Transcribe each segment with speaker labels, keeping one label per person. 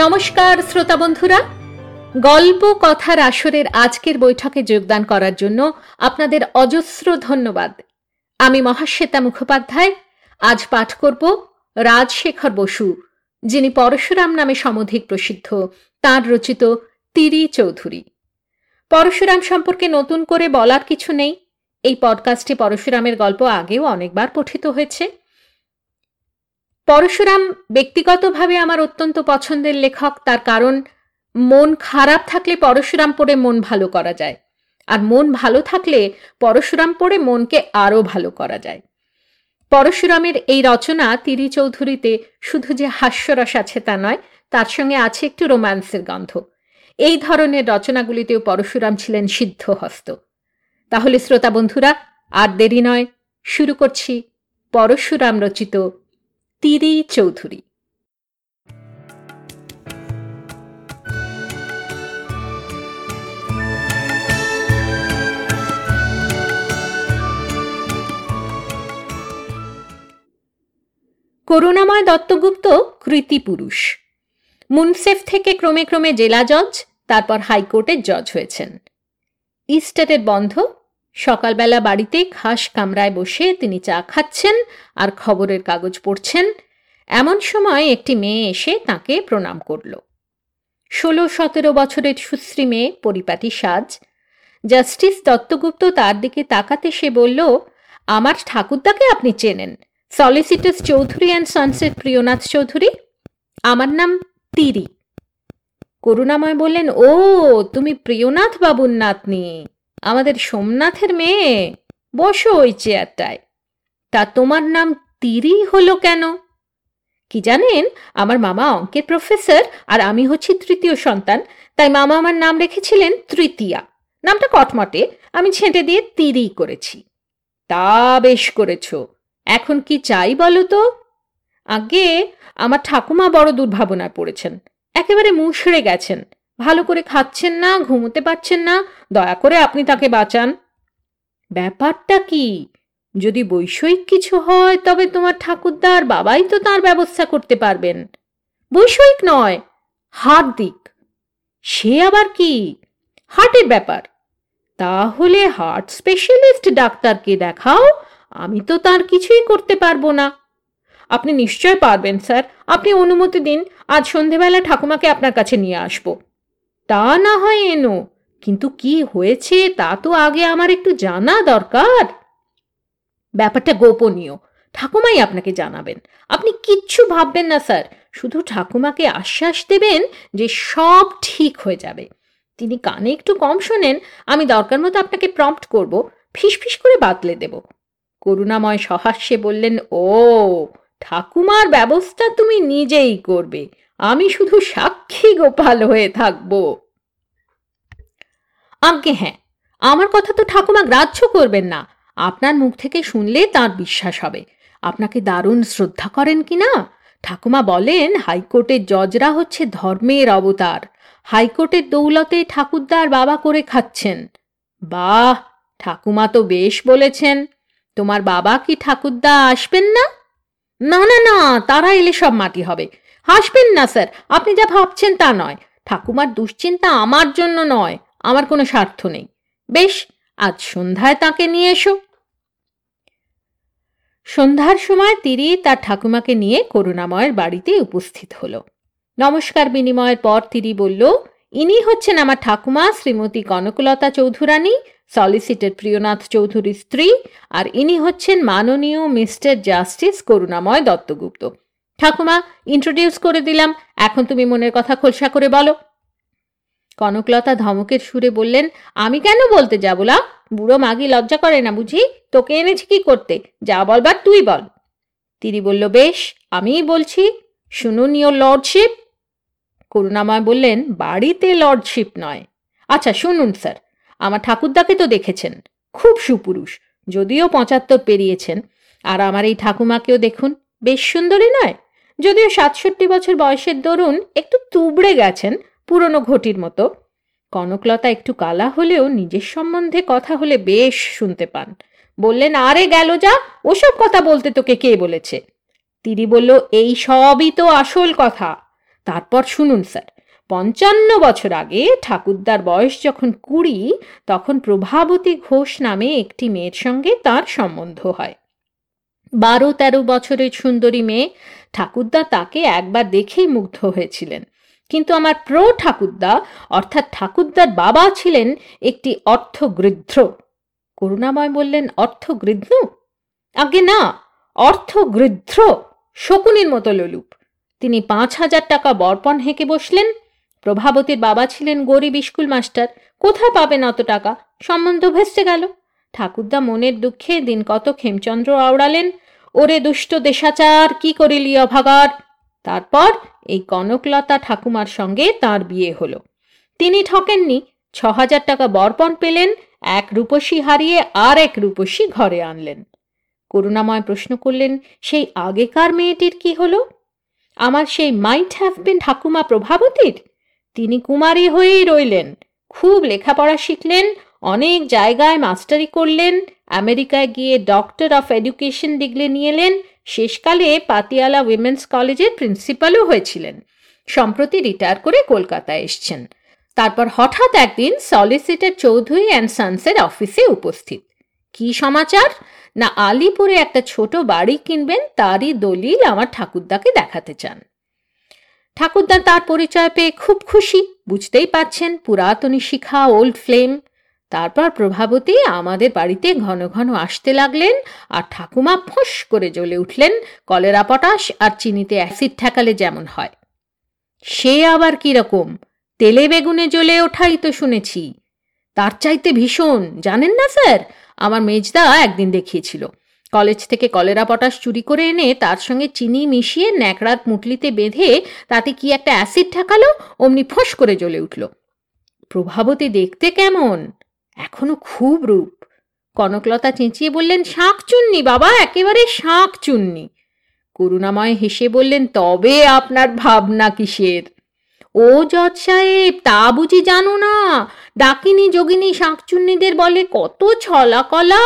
Speaker 1: নমস্কার, শ্রোতা বন্ধুরা। গল্প কথার আসরের আজকের বৈঠকে যোগদান করার জন্য আপনাদের অজস্র ধন্যবাদ। আমি মহাশ্বেতা মুখোপাধ্যায়। আজ পাঠ করব রাজশেখর বসু, যিনি পরশুরাম নামে সমধিক প্রসিদ্ধ, তার রচিত তিরি চৌধুরী। পরশুরাম সম্পর্কে নতুন করে বলার কিছু নেই। এই পডকাস্টে পরশুরামের গল্প আগেও অনেকবার পঠিত হয়েছে। পরশুরাম ব্যক্তিগতভাবে আমার অত্যন্ত পছন্দের লেখক। তার কারণ, মন খারাপ থাকলে পরশুরাম পড়ে মন ভালো করা যায়। আর মন ভালো থাকলে পরশুরাম পড়ে মনকে আরও ভালো করা যায়। পরশুরামের এই রচনা তিরি চৌধুরীতে শুধু যে হাস্যরস আছে তা নয়, তার সঙ্গে আছে একটু রোম্যান্সের গন্ধ। এই ধরনের রচনাগুলিতেও পরশুরাম ছিলেন সিদ্ধহস্ত। তাহলে শ্রোতা বন্ধুরা, আর দেরি নয়, শুরু করছি পরশুরাম রচিত তিরি চৌধুরী। করুণাময় দত্তগুপ্ত কৃতি পুরুষ। মুনসেফ থেকে ক্রমে ক্রমে জেলা জজ, তারপর হাইকোর্টের জজ হয়েছেন। ইস্টারের বন্ধ সকালবেলা বাড়িতে খাস কামরায় বসে তিনি চা খাচ্ছেন আর খবরের কাগজ পড়ছেন। এমন সময় একটি মেয়ে এসে তাকে প্রণাম করল। ষোলো সতেরো বছরের সুশ্রী মেয়ে পরিপাটি সাজ। জাস্টিস দত্তগুপ্ত তার দিকে তাকাতে সে বলল, আমার ঠাকুরদাকে আপনি চেনেন, solicitors Chowdhury and sons Priyanath Chowdhury. আমার নাম তিরি। করুণাময় বললেন, ও, তুমি প্রিয়নাথ বাবুর নাতনি। আমাদের সোমনাথের মেয়ে? বসো ওই চেয়ারটায়। তা তোমার নাম তিরি হলো কেন? কি জানেন, আমার মামা অঙ্কের প্রফেসর আর আমি হচ্ছি তৃতীয় সন্তান, তাই মামা আমার নাম রেখেছিলেন তৃতীয়া। নামটা কটমটে, আমি ছেঁটে দিয়ে তিরি করেছি। তা বেশ করেছ। এখন কি চাই বলো তো? আগে আমার ঠাকুমা বড় দুর্ভাবনায় পড়েছেন, একেবারে মুশড়ে গেছেন। ভালো করে খাচ্ছেন না, ঘুমোতে পারছেন না, দয়া করে আপনি তাকে বাঁচান। ব্যাপারটা কি? যদি বৈষয়িক কিছু হয়, তবে তোমার ঠাকুরদার বাবাই তো তার ব্যবস্থা করতে পারবেন। বৈষয়িক নয়, হার্দিক। সে আবার কি? হার্টের ব্যাপার। তাহলে হার্ট স্পেশালিস্ট ডাক্তারকে দেখাও, আমি তো তার কিছুই করতে পারব না। আপনি নিশ্চয় পারবেন, স্যার। আপনি অনুমতি দিন, আজ সন্ধেবেলা ঠাকুমাকে আপনার কাছে নিয়ে আসব। তা না হয় এনো, কিন্তু কি হয়েছে তা তো আগে আমার একটু জানা দরকার। ব্যাপারটা গোপনীয়, ঠাকুমাই আপনাকে জানাবেন। আপনি কিচ্ছু ভাববেন না, স্যার। শুধু ঠাকুমাকে আশ্বাস দেবেন যে সব ঠিক হয়ে যাবে। তিনি কানে একটু কম শোনেন, আমি দরকার মতো আপনাকে প্রম্পট করব ফিস করে বাতলে দেব। করুণাময় সহাস্যে বললেন, ও, ঠাকুমার ব্যবস্থা তুমি নিজেই করবে। আমি শুধু সাক্ষী গোপাল হয়ে থাকব। আজ্ঞে হ্যাঁ আমার কথা তো ঠাকুমা গ্রাহ্য করবেন না। আপনার মুখ থেকে শুনলে তার বিশ্বাস হবে। আপনাকে দারুণ শ্রদ্ধা করেন কি না? ঠাকুমা বলেন, হাইকোর্টের জজরা হচ্ছে ধর্মের অবতার। হাইকোর্টের দৌলতে ঠাকুরদার বাবা করে খাচ্ছেন। বাহ, ঠাকুমা তো বেশ বলেছেন। তোমার বাবা কি ঠাকুরদা আসবেন না? না না না, তারা এলে সব মাটি হবে। হাসবেন না, স্যার। আপনি যা ভাবছেন তা নয়। ঠাকুমার দুশ্চিন্তা আমার জন্য নয়, আমার কোনো স্বার্থ নেই। বেশ, আজ সন্ধ্যায় তাকে নিয়ে এসো। সন্ধ্যার সময় তিনি তার ঠাকুমাকে নিয়ে করুণাময়ের বাড়িতে উপস্থিত হল। নমস্কার বিনিময়ের পর তিরি বলল, ইনি হচ্ছেন আমার ঠাকুমা, শ্রীমতী কনকলতা চৌধুরানী সলিসিটার প্রিয়নাথ চৌধুরীর স্ত্রী, আর ইনি হচ্ছেন মাননীয় মিস্টার জাস্টিস করুণাময় দত্তগুপ্ত। ঠাকুমা ইন্ট্রোডিউস করে দিলাম। এখন তুমি মনের কথা খোলসা করে বলো। কনকলতা ধমকের সুরে বললেন, আমি কেন বলতে যাবলা বুড়ো মাগি লজ্জা করে না বুঝি? তোকে এনেছি কি করতে? যা বলবার তুই বল। তিনি বলল, বেশ, আমিই বলছি। শুনুন ইয়োর লর্ডশিপ করুণাময় বললেন, বাড়িতে লর্ডশিপ নয়। আচ্ছা শুনুন স্যার আমার ঠাকুরদাকে তো দেখেছেন, খুব সুপুরুষ, যদিও পঁচাত্তর পেরিয়েছেন। আর আমার এই ঠাকুমাকেও দেখুন, বেশ সুন্দরী নয়? যদিও সাতষট্টি বছর বয়সের দরুন একটু তুবড়ে গেছেন পুরনো ঘটির মতো। কনকলতা একটু কালা হলেও নিজের সম্বন্ধে কথা হলে বেশ শুনতে পান। বললেন, আরে গেল যা, ওসব কথা বলতে তোকে কে বলেছে? তিনি বলল, এই সবই তো আসল কথা। তারপর শুনুন স্যার, পঞ্চান্ন বছর আগে ঠাকুরদার বয়স যখন কুড়ি, তখন প্রভাবতী ঘোষ নামে একটি মেয়ের সঙ্গে তার সম্বন্ধ হয়। বারো তেরো বছরের সুন্দরী মেয়ে, ঠাকুরদা তাকে একবার দেখেই মুগ্ধ হয়েছিলেন। কিন্তু আমার প্রো ঠাকুরদা অর্থাৎ ঠাকুরদার বাবা ছিলেন একটি অর্থগৃধ্র করুণাময় বললেন অর্থগৃধ্ন আগে না অর্থগৃধ্র শকুনির মতো ললুপ। তিনি পাঁচ হাজার টাকা বর্পণ হেঁকে বসলেন। প্রভাবতীর বাবা ছিলেন গরিব স্কুল মাস্টার। কোথায় পাবেন অত টাকা? সম্বন্ধ ভেসে গেল। ঠাকুরদা মনের দুঃখে দিন কত খেমচন্দ্র আওড়ালেন, ওরে দুষ্ট দেশাচার, কি করিলি অভাগার? তারপর এই কনকলতা ঠাকুমার সঙ্গে তার বিয়ে হলো। তিনি ঠকেননি ছ হাজার টাকা বর্পণ পেলেন, এক রূপসী হারিয়ে আর এক রূপসী ঘরে আনলেন। করুণাময় প্রশ্ন করলেন, সেই আগেকার মেয়েটির কি হলো? আমার সেই মাইট হ্যাভ বিন ঠাকুমা প্রভাবতীর? তিনি কুমারী হয়েই রইলেন, খুব লেখাপড়া শিখলেন অনেক জায়গায় মাস্টারি করলেন, আমেরিকায় গিয়ে ডক্টর অফ এডুকেশন ডিগ্রি নিয়ে এলেন, শেষকালে পাতিয়ালা উইমেন্স কলেজের প্রিন্সিপালও হয়েছিলেন, সম্প্রতি রিটায়ার করে কলকাতায় এসছেন। তারপর হঠাৎ একদিন সলিসিটার চৌধুরী অ্যান্ড সানসের অফিসে উপস্থিত। কি সমাচার? না আলিপুরে একটা ছোট বাড়ি কিনবেন, তারই দলিল আমার ঠাকুরদাকে দেখাতে চান। ঠাকুরদা তার পরিচয় পেয়ে খুব খুশি, বুঝতেই পাচ্ছেন পুরাতনী শিখা ওল্ড ফ্লেম তারপর প্রভাবতী আমাদের বাড়িতে ঘন ঘন আসতে লাগলেন আর ঠাকুমা ফোঁস করে জ্বলে উঠলেন কলেরা পটাশ আর চিনিতে অ্যাসিড ঠেকালে যেমন হয়। সে আবার কীরকম তেলে বেগুনে জ্বলে ওঠাই তো শুনেছি। তার চাইতে ভীষণ, জানেন না স্যার? আমার মেজদা একদিন দেখিয়েছিল। কলেজ থেকে কলেরা পটাশ চুরি করে এনে তার সঙ্গে চিনি মিশিয়ে ন্যাকড়াত মুটলিতে বেঁধে তাতে কি একটা অ্যাসিড ঠেকালো? অমনি ফোঁস করে জ্বলে উঠল। প্রভাবতী দেখতে কেমন? এখনও খুব রূপ। কনকলতা চেঁচিয়ে বললেন শাঁখ চুন্নি বাবা, একেবারে শাঁখ চুন্নি। করুণাময় হেসে বললেন, তবে আপনার ভাবনা কিসের? ও জজ সাহেব, তা বুঝি জানো না। ডাকিনী, যোগিনী শাঁকচুন্নিদের বলে কত ছলা কলা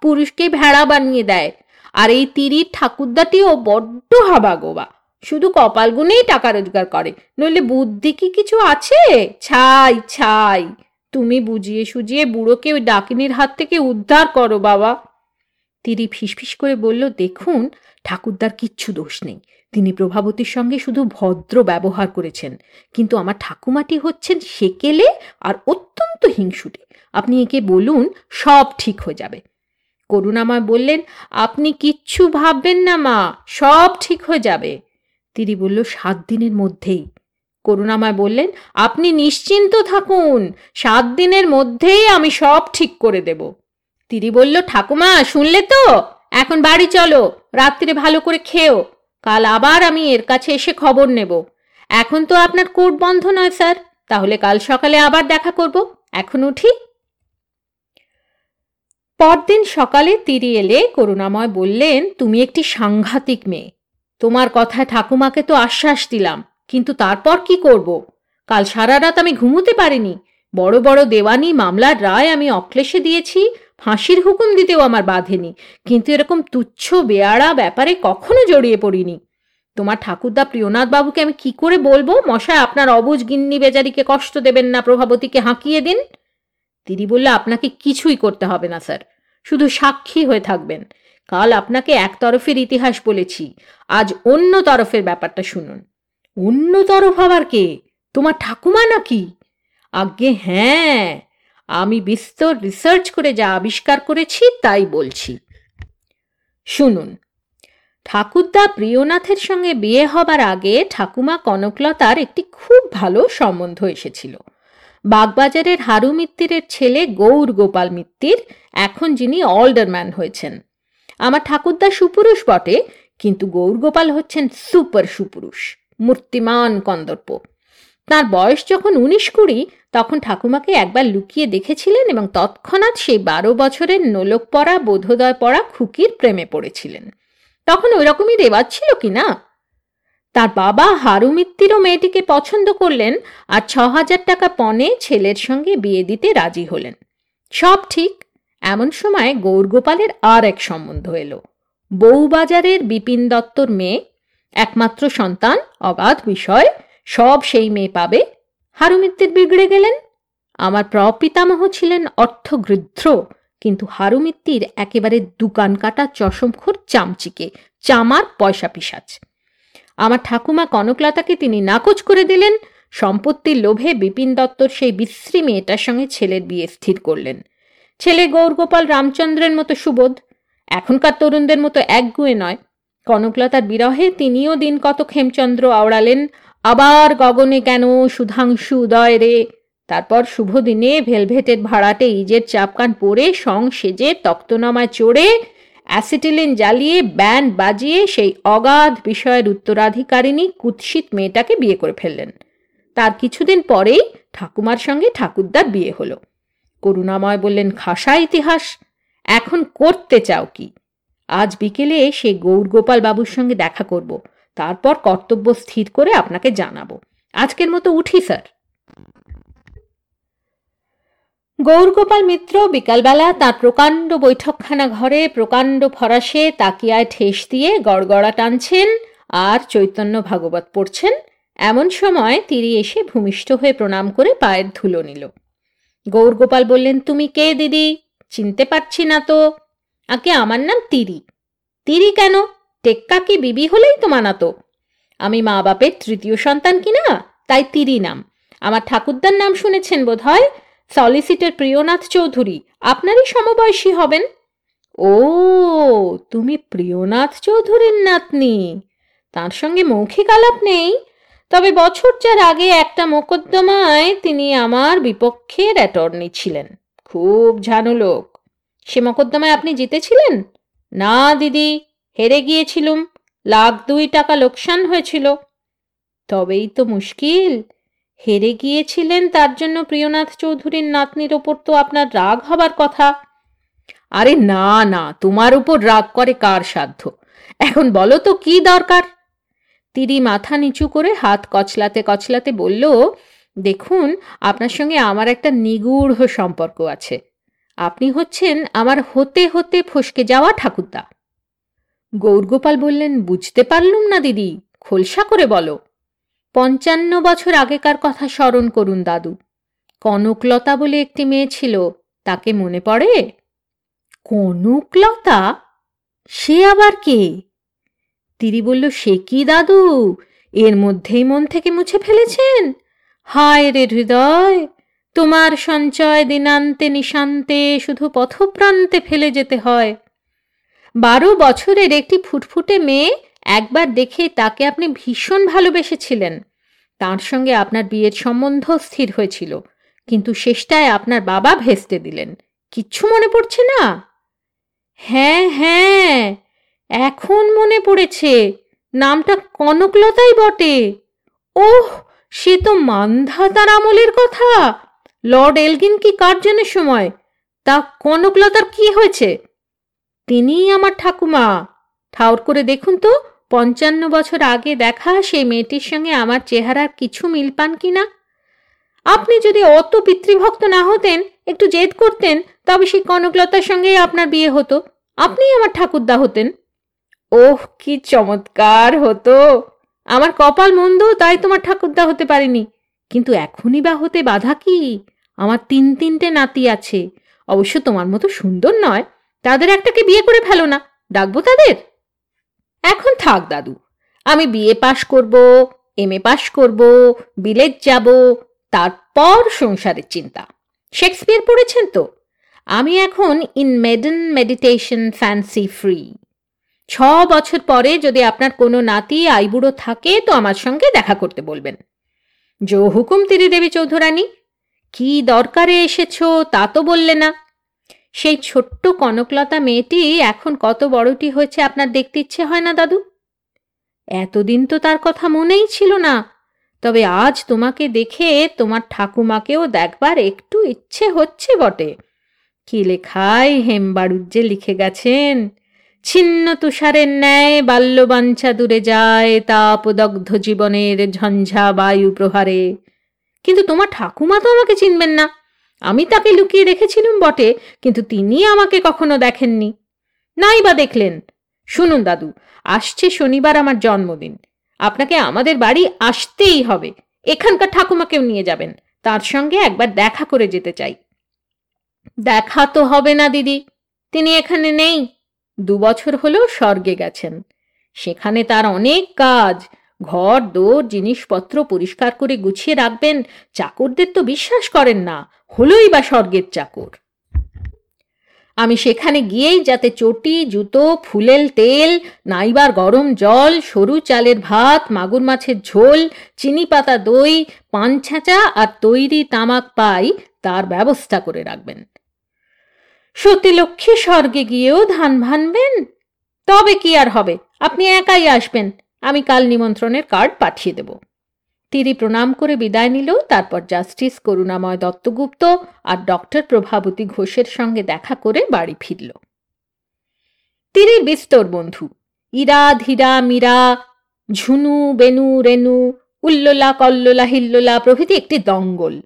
Speaker 1: পুরুষকে ভেড়া বানিয়ে দেয়। আর এই তিরির ঠাকুরদাটিও বড্ড হাবা হাবাগোবা। শুধু কপাল গুনেই টাকা রোজগার করে। নইলে বুদ্ধি কি কিছু আছে? ছাই ছাই। তুমি বুঝিয়ে সুজিয়ে বুড়োকে ডাকিনীর হাত থেকে উদ্ধার করো, বাবা। তিনি ফিসফিস করে বলল, দেখুন, ঠাকুরদার কিচ্ছু দোষ নেই। তিনি প্রভাবতীর সঙ্গে শুধু ভদ্র ব্যবহার করেছেন। কিন্তু আমার ঠাকুমাটি হচ্ছেন সেকেলে আর অত্যন্ত হিংসুটে। আপনি একে বলুন, সব ঠিক হয়ে যাবে। করুণাময় বললেন, আপনি কিচ্ছু ভাববেন না, মা, সব ঠিক হয়ে যাবে। তিনি বলল, সাত দিনের মধ্যেই করুণাময় বললেন, আপনি নিশ্চিন্ত থাকুন, সাত দিনের মধ্যেই আমি সব ঠিক করে দেব। তিনি বলল, ঠাকুমা, শুনলে তো? এখন বাড়ি চলো, রাত্রে ভালো করে খেও, কাল আবার আমি এর কাছে এসে খবর নেব। এখন তো আপনার কোর্ট বন্ধ নয়, স্যার, তাহলে কাল সকালে আবার দেখা করব, এখন উঠি। পরদিন সকালে তিরি এলে, করুণাময় বললেন, তুমি একটি সাংঘাতিক মেয়ে, তোমার কথায় ঠাকুমাকে তো আশ্বাস দিলাম কিন্তু তারপর কি করব? কাল সারা রাত আমি ঘুমোতে পারিনি। বড় বড় দেওয়ানি, মামলার রায় আমি অক্লেশে দিয়েছি, ফাঁসির হুকুম দিতেও আমার বাঁধেনি। কিন্তু এরকম তুচ্ছ, বেয়াড়া ব্যাপারে কখনো জড়িয়ে পড়িনি। তোমার ঠাকুরদা প্রিয়নাথ বাবুকে আমি কি করে বলব? মশায় আপনার অবুজ গিন্নি বেচারিকে কষ্ট দেবেন না, প্রভাবতীকে হাঁকিয়ে দিন। দিদি বললে, আপনাকে কিছুই করতে হবে না, স্যার। শুধু সাক্ষী হয়ে থাকবেন। কাল আপনাকে এক তরফের ইতিহাস বলেছি। আজ অন্য তরফের ব্যাপারটা শুনুন। অন্য তরফ আবার কে? তোমার ঠাকুমা নাকি? আজ্ঞে হ্যাঁ। আমি বিস্তর রিসার্চ করে যা আবিষ্কার করেছি, তাই বলছি। শুনুন, ঠাকুরদা প্রিয়নাথের সঙ্গে বিয়ে হবার আগে ঠাকুমা কনকলতার একটি খুব ভালো সম্বন্ধ এসেছিল। বাগবাজারের হারু মিত্তিরের ছেলে গৌর গোপাল মিত্তির, এখন যিনি অলডারম্যান হয়েছেন। আমার ঠাকুরদা সুপুরুষ বটে, কিন্তু গৌরগোপাল হচ্ছেন সুপার সুপুরুষ। মূর্তিমান কন্দর্প। তার বয়স যখন উনিশ কুড়ি, তখন ঠাকুমাকে একবার লুকিয়ে দেখেছিলেন এবং তৎক্ষণাৎ সেই বারো বছরের নোলক পড়া বোধোদয় পড়া খুকির প্রেমে পড়েছিলেন। তখন ওই রকমই রেওয়াজ ছিল কি না? তার বাবা হারু মিত্তিরও মেয়েটিকে পছন্দ করলেন আর ছ হাজার টাকা পণে ছেলের সঙ্গে বিয়ে দিতে রাজি হলেন। সব ঠিক, এমন সময় গৌরগোপালের আর এক সম্বন্ধ এলো। বউবাজারের বিপিন দত্তর মেয়ে একমাত্র সন্তান, অগাধ বিষয়, সব সেই মেয়ে পাবে। হারুমিত্তির বিগড়ে গেলেন। আমার প্রপিতামহ ছিলেন অর্থগৃধ্র কিন্তু হারুমিত্তির একেবারে দোকান কাটা চশমখোর চামচিকে, চামার পয়সা পিসাচ। আমার ঠাকুমা কনকলতাকে তিনি নাকচ করে দিলেন, সম্পত্তির লোভে বিপিন দত্তর সেই বিশ্রী মেয়েটার সঙ্গে ছেলের বিয়ে স্থির করলেন। ছেলে গৌরগোপাল রামচন্দ্রের মতো সুবোধ, এখনকার তরুণদের মতো একগুয়ে নয়। কনকলতার বিরহে তিনিও দিন কত খেমচন্দ্র আওড়ালেন, আবার গগনে কেন সুধাংশু উদয় রে? তারপর শুভ দিনে ভেলভেটের ভাড়াটে ইজের চাপকান পরে সং সেজে তক্তনামায় চড়ে অ্যাসিটিলিন জ্বালিয়ে ব্যান্ড বাজিয়ে সেই অগাধ বিষয়ের উত্তরাধিকারিণী কুৎসিত মেয়েটাকে বিয়ে করে ফেললেন। তার কিছুদিন পরেই ঠাকুমার সঙ্গে ঠাকুরদার বিয়ে হলো। করুণাময় বললেন, খাসা ইতিহাস, এখন করতে চাও কি? আজ বিকেলে সে গৌরগোপাল বাবুর সঙ্গে দেখা করব। তারপর কর্তব্য স্থির করে আপনাকে জানাব। আজকের মতো উঠি, স্যার। গৌরগোপাল মিত্র, বিকালবেলা তার প্রকাণ্ড বৈঠকখানা ঘরে প্রকাণ্ড ফরাসে তাকিয়ায় ঠেস দিয়ে গড়গড়া টানছেন আর চৈতন্য ভাগবত পড়ছেন। এমন সময় তিনি এসে ভূমিষ্ঠ হয়ে প্রণাম করে পায়ের ধুলো নিল। গৌরগোপাল বললেন, তুমি কে, দিদি? চিনতে পারছি না তো। আগে আমার নাম তিরি। তিরি কেন? টেক্কা কি বিবি হলেই তো মানাতো। আমি মা বাপের তৃতীয় সন্তান কিনা তাই তিরি নাম। আমার ঠাকুরদার নাম শুনেছেন বোধ হয় সলিসিটার প্রিয়নাথ চৌধুরী। আপনারই সমবয়সী হবেন? ও, তুমি প্রিয়নাথ চৌধুরীর নাতনি। তার সঙ্গে মৌখিক আলাপ নেই। তবে বছর চার আগে একটা মোকদ্দমায় তিনি আমার বিপক্ষের অ্যাটর্নি ছিলেন। খুব ঝানু লোক। সে মকদ্দমায় আপনি জিতেছিলেন? না, দিদি, হেরে গিয়েছিলুম। লাখ দুই টাকা লোকসান হয়েছিল। তবেই তো মুশকিল। হেরে গিয়েছিলেন তার জন্য প্রিয়নাথ চৌধুরীর নাতনির ওপর তো আপনার রাগ হবার কথা। আরে না না, তোমার উপর রাগ করে কার সাধ্য? এখন বলো তো, কি দরকার? তিরি মাথা নিচু করে হাত কচলাতে কচলাতে বলল, দেখুন, আপনার সঙ্গে আমার একটা নিগূঢ় সম্পর্ক আছে। আপনি হচ্ছেন আমার হতে হতে ফসকে যাওয়া ঠাকুরদা। গৌরগোপাল বললেন, বুঝতে পারলুম না দিদি, খোলসা করে বলো। পঞ্চান্ন বছর আগেকার কথা স্মরণ করুন দাদু। কনকলতা বলে একটি মেয়ে ছিল, তাকে মনে পড়ে? কনকলতা? সে আবার কে? তিরি বলল, সে কি দাদু? এর মধ্যেই মন থেকে মুছে ফেলেছেন? হায় রে হৃদয়! তোমার সঞ্চয় দিনান্তে নিশান্তে শুধু পথপ্রান্তে ফেলে যেতে হয়। বারো বছরের একটি ফুটফুটে মেয়ে একবার দেখে তাকে আপনি ভীষণ ভালোবেসেছিলেন। তার সঙ্গে আপনার বিয়ের সম্বন্ধ স্থির হয়েছিল, কিন্তু শেষটায় আপনার বাবা ভেস্তে দিলেন। কিচ্ছু মনে পড়ছে না? হ্যাঁ হ্যাঁ এখন মনে পড়েছে। নামটা কনকলতাই বটে। ওহ, সে তো মান্ধাতার আমলের কথা। লর্ড এলগিন কি কার্জনের সময়? তা কনকলতার কি হয়েছে? তিনিই আমার ঠাকুমা। ঠাউর করে দেখুন তো, পঞ্চান্ন বছর আগে দেখা সেই মেয়েটির সঙ্গে আমার চেহারার কিছু মিল পান কি না? আপনি যদি অত পিতৃভক্ত না হতেন, একটু জেদ করতেন, তবে সেই কনকলতার সঙ্গেই আপনার বিয়ে হতো। আপনি আমার ঠাকুরদা হতেন। ওহ, কি চমৎকার হতো! আমার কপাল মন্দ, তাই তোমার ঠাকুরদা হতে পারিনি। কিন্তু এখনই বা হতে বাধা কি? আমার তিন তিনটে নাতি আছে। অবশ্য তোমার মতো সুন্দর নয়। তাদের একটাকে বিয়ে করে ফেলো না? ডাকবো তাদের? এখন থাক দাদু, আমি বিএ পাশ করব এম এ পাশ করব বিলেত যাব, তারপর সংসারের চিন্তা। শেক্সপিয়ার পড়েছেন তো? আমি এখন in maiden meditation fancy free ছ বছর পরে যদি আপনার কোনো নাতি, আইবুড়ো থাকে তো আমার সঙ্গে দেখা করতে বলবেন। জো হুকুম তিরি দেবী চৌধুরানী কি দরকারে এসেছ তা তো বললে না। সেই ছোট্ট কনকলতা মেয়েটি এখন কত বড়টি হয়েছে আপনার দেখতে ইচ্ছে হয় না, দাদু? এতদিন তো তার কথা মনেই ছিল না। তবে আজ তোমাকে দেখে তোমার ঠাকুমাকেও দেখবার একটু ইচ্ছে হচ্ছে বটে। কি লেখায় হেমবাড়ুজ্জে লিখে গেছেন? ছিন্ন তুষারের ন্যায় বাল্যবাঞ্ছা দূরে যায়, তাপদগ্ধ জীবনের ঝঞ্ঝা বায়ু প্রহারে কিন্তু তোমার ঠাকুমা তো আমাকে চিনবেন না। আমি তাকে লুকিয়ে রেখেছিলুম বটে, কিন্তু তিনি আমাকে কখনো দেখেননি। নাই বা দেখলেন। শুনুন দাদু, আসছে শনিবার আমার জন্মদিন। আপনাকে আমাদের বাড়ি আসতেই হবে। এখানকার ঠাকুমাকেও নিয়ে যাবেন। তার সঙ্গে একবার দেখা করে যেতে চাই। দেখা তো হবে না, দিদি। তিনি এখানে নেই। দু বছর হলো স্বর্গে গেছেন। সেখানে তার অনেক কাজ। ঘর, দোর, জিনিসপত্র পরিষ্কার করে গুছিয়ে রাখবেন। চাকরদের তো বিশ্বাস করেন না, হলোই বা স্বর্গের চাকর। আমি সেখানে গিয়েই যাতে চটি, জুতো, ফুলেল তেল, নাইবার গরম জল, সরু চালের ভাত, মাগুর মাছের ঝোল, চিনি পাতা দই, পান ছাঁচা আর তৈরি তামাক পাই তার ব্যবস্থা করে রাখবেন। সত্যি লক্ষ্মী স্বর্গে গিয়েও ধান ভানবেন? তবে কি আর হবে? আপনি একাই আসবেন। আমি কাল নিমন্ত্রণের কার্ড পাঠিয়ে দেব। তিরি প্রণাম করে বিদায় নিল, তারপর জাস্টিস করুণাময় দত্তগুপ্ত আর ডক্টর প্রভাবতী ঘোষের সঙ্গে দেখা করে বাড়ি ফিরল। তিনি বিস্তর বন্ধু। ইরা, ধীরা, মীরা, ঝুনু, বেনু, রেনু, উল্লোলা, কল্লোলা, হিল্লোলা প্রভৃতি একটি দঙ্গল।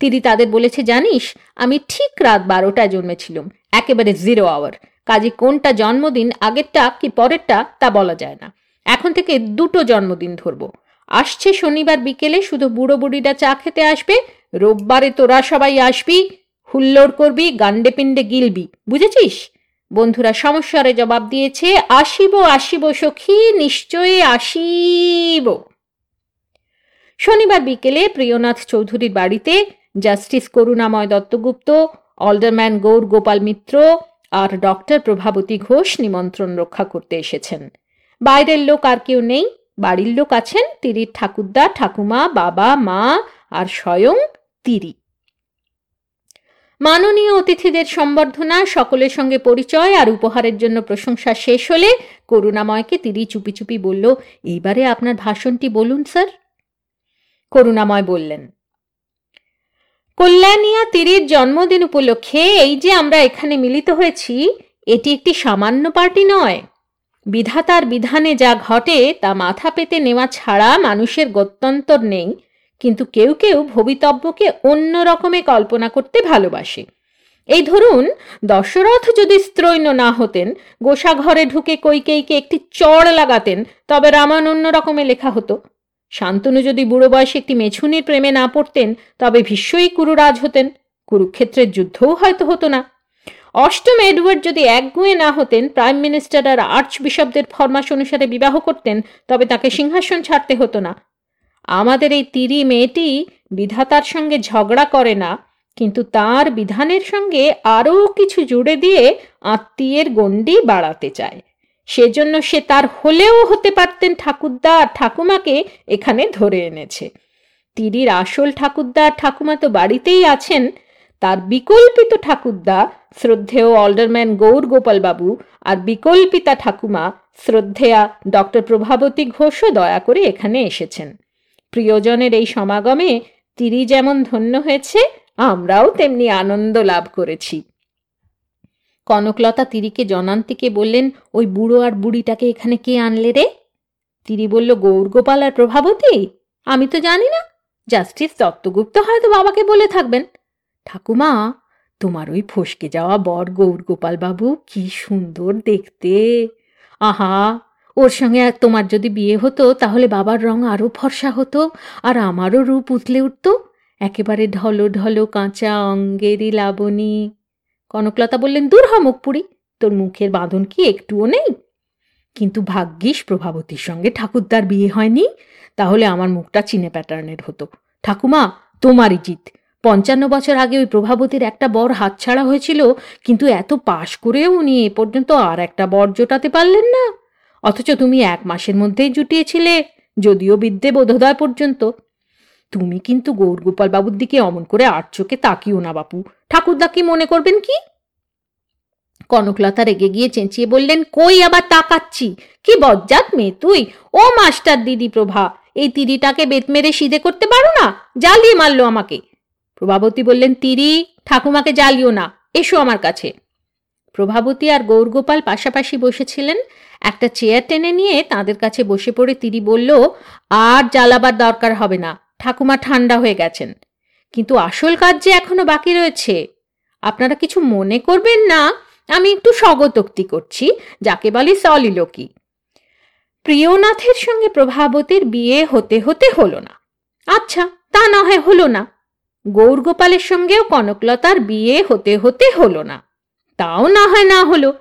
Speaker 1: তিনি তাদের বলেছে, জানিস, আমি ঠিক রাত বারোটায় জন্মেছিলাম, একেবারে জিরো আওয়ার। কাজে কোনটা জন্মদিন, আগেরটা কি পরেরটা তা বলা যায় না। এখন থেকে দুটো জন্মদিন ধরবো। আসছে শনিবার বিকেলে শুধু বুড়ো বুড়িটা চা খেতে আসবে, রোববারে তোরা সবাই আসবি, হুল্লোড় করবি গান্ডে পিণ্ডে গিলবি, বুঝেছিস? বন্ধুরা সমস্যারে জবাব দিয়েছে, আসিব আসিব সখী, নিশ্চয়ই আসিব। শনিবার বিকেলে প্রিয়নাথ চৌধুরীর বাড়িতে জাস্টিস করুণাময় দত্তগুপ্ত অল্ডারম্যান গৌর গোপাল মিত্র আর ডক্টর প্রভাবতী ঘোষ নিমন্ত্রণ রক্ষা করতে এসেছেন। বাইরের লোক আর কেউ নেই। বাড়ির লোক আছেন তিরির ঠাকুরদা, ঠাকুমা, বাবা, মা আর স্বয়ং তিরি। মাননীয় অতিথিদের সম্বর্ধনা, সকলের সঙ্গে পরিচয় আর উপহারের জন্য প্রশংসা শেষ হলে করুণাময়কে তিরি চুপি চুপি বলল, এইবারে আপনার ভাষণটি বলুন, স্যার। করুণাময় বললেন, কল্যাণিয়া তিরির জন্মদিন উপলক্ষে এই যে আমরা এখানে মিলিত হয়েছি, এটি একটি সামান্য পার্টি নয়। বিধাতার বিধানে যা ঘটে, তা মাথা পেতে নেওয়া ছাড়া মানুষের গত্যন্তর নেই। কিন্তু কেউ কেউ ভবিতব্যকে অন্য রকমে কল্পনা করতে ভালোবাসে। এই ধরুন, দশরথ যদি স্ত্রৈন না হতেন গোসা ঘরে ঢুকে কৈকেইকে একটি চড় লাগাতেন, তবে রামায়ণ অন্য রকমে লেখা হতো। শান্তনু যদি বুড়ো বয়সে একটি মেছুনির প্রেমে না পড়তেন, তবে ভীষ্মই কুরুরাজ হতেন। কুরুক্ষেত্রের যুদ্ধও হয়তো হতো না। অষ্টম এডওয়ার্ড যদি একগুয়ে না হতেন, প্রাইম মিনিস্টার আর আর্চ বিশপদের ফরমাস অনুসারে বিবাহ করতেন, তবে তাকে সিংহাসন ছাড়তে হতো না। আমাদের এই তিরি মেয়েটি বিধাতার সঙ্গে ঝগড়া করে না, কিন্তু তার বিধানের সঙ্গে আরও কিছু জুড়ে দিয়ে আত্মীয়ের গণ্ডি বাড়াতে চায়। সেজন্য সে তার হলেও হতে পারতেন ঠাকুরদা আর ঠাকুমাকে এখানে ধরে এনেছে। তিরির আসল ঠাকুরদা আর ঠাকুমা তো বাড়িতেই আছেন তার বিকল্পিত ঠাকুরদা শ্রদ্ধেয় অলডারম্যান গৌর গোপালবাবু আর বিকল্পিতা ঠাকুমা শ্রদ্ধেয়া ডক্টর প্রভাবতী ঘোষও দয়া করে এখানে এসেছেন। প্রিয়জনের এই সমাগমে তিরি যেমন ধন্য হয়েছে, আমরাও তেমনি আনন্দ লাভ করেছি। কনকলতা তিরিকে জনান্তিকে বললেন, ওই বুড়ো আর বুড়িটাকে এখানে কে আনলে রে? তিরি বলল গৌরগোপাল আর প্রভাবতী? আমি তো জানি না। জাস্টিস দত্তগুপ্ত হয়তো বাবাকে বলে থাকবেন। ঠাকুমা, তোমার ওই ফসকে যাওয়া বর গৌরগোপাল বাবু কি সুন্দর দেখতে। আহা, ওর সঙ্গে তোমার যদি বিয়ে হতো, তাহলে বাবার রং আরও ফর্সা হতো আর আমারও রূপ উতলে উঠত। একেবারে ঢলো ঢলো কাঁচা অঙ্গেরই লাবণী। কনকলতা বললেন, দূর হ মুখপুরি, তোর মুখের বাঁধন কি একটুও নেই? কিন্তু ভাগ্যিস প্রভাবতীর সঙ্গে ঠাকুরদার বিয়ে হয়নি, তাহলে আমার মুখটা চিনে প্যাটার্নের হতো। ঠাকুমা, তোমারই জিত। পঞ্চান্ন বছর আগে ওই প্রভাবতীর একটা বর হাতছাড়া হয়েছিল, কিন্তু এত পাশ করেও উনি এ পর্যন্ত আর একটা বর জোটাতে পারলেন না। অথচ তুমি এক মাসের মধ্যেই জুটিয়েছিলে, যদিও বিদ্যে বোধোদয় পর্যন্ত। তুমি কিন্তু গৌরগোপাল বাবুর দিকে অমন করে আট চোখে তাকিও না বাপু। ঠাকুরদা কি মনে করবেন কি? কনকলতা রেগে গিয়ে চেঁচিয়ে বললেন, কই আবার তাকাচ্ছি? কি বজ্জাত মেয়ে তুই? ও মাস্টার দিদি প্রভা, এই তিরিটাকে বেত মেরে সিধে করতে পারো না? জ্বালিয়ে মারলো আমাকে। প্রভাবতী বললেন, তিরি, ঠাকুমাকে জ্বালিও না, এসো আমার কাছে। প্রভাবতী আর গৌরগোপাল পাশাপাশি বসেছিলেন। একটা চেয়ার টেনে নিয়ে তাদের কাছে বসে পড়ে তিরি বলল, আর জ্বালাবার দরকার হবে না, ঠাকুমা ঠান্ডা হয়ে গেছেন। কিন্তু আসল কাজ যে এখনও বাকি রয়েছে, আপনারা কিছু মনে করবেন না? আমি একটু স্বগতোক্তি করছি, যাকে বলি সলিলোকি। প্রিয়নাথের সঙ্গে প্রভাবতীর বিয়ে হতে হতে হলো না। আচ্ছা তা না হয় হলো না। গৌরগোপালের সঙ্গেও কনকলতার বিয়ে হতে হতে হলো না। তাও না হয় না হলো।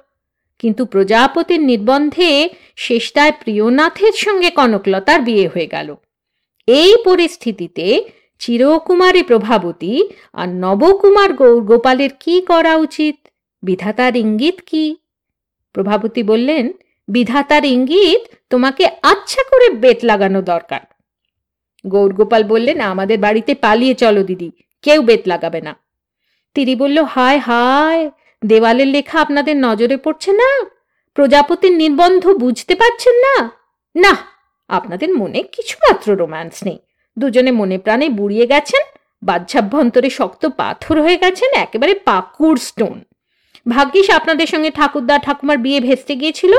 Speaker 1: কিন্তু প্রজাপতির নির্বন্ধে শেষটায় প্রিয়নাথের সঙ্গে কনকলতার বিয়ে হয়ে গেল। এই পরিস্থিতিতে চিরকুমারী প্রভাবতী আর নবকুমার গৌরগোপালের কি করা উচিত? বিধাতার ইঙ্গিত কি? প্রভাবতী বললেন, বিধাতার ইঙ্গিত তোমাকে আচ্ছা করে বেত লাগানো দরকার। গৌরগোপাল বললেন আমাদের বাড়িতে পালিয়ে চলো দিদি, কেউ বেত লাগাবে না। তিরি বলল, হায় হায়, দেওয়ালের লেখা আপনাদের নজরে পড়ছে না? প্রজাপতির নির্বন্ধ বুঝতে পারছেন না? না, আপনাদের মনে কিছুমাত্র রোম্যান্স নেই। দুজনে মনে প্রাণে বুড়িয়ে গেছেন, বাহ্যাভ্যন্তরে শক্ত পাথর হয়ে গেছেন, একেবারে পাকুড় স্টোন ভাগ্যিস আপনাদের সঙ্গে ঠাকুরদা ঠাকুমার বিয়ে ভেস্তে গিয়েছিল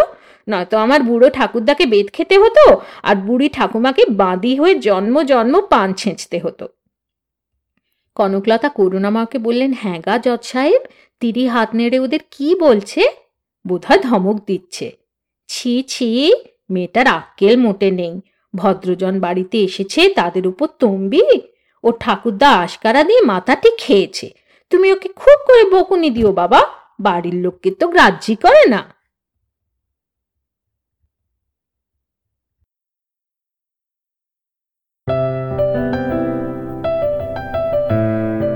Speaker 1: নয়তো আমার বুড়ো ঠাকুরদাকে বেদ খেতে হতো আর বুড়ি ঠাকুমাকে বাঁদি হয়ে জন্ম জন্ম পান ছেঁচতে হতো। কনকলতা করুণামাকে বললেন হ্যাঁ গা জজ সাহেব, তিরি হাত নেড়ে ওদের কি বলছে? বোধহয় ধমক দিচ্ছে। ছি ছি, মেয়েটার আক্কেল মোটে নেই। ভদ্রজন বাড়িতে এসেছে, তাদের উপর তম্বি। ও ঠাকুরদা আশকারা দিয়ে মাথাটি খেয়েছে। তুমি ওকে খুব করে বকুনি দিও বাবা, বাড়ির লোককে তো গ্রাহ্যই করে না।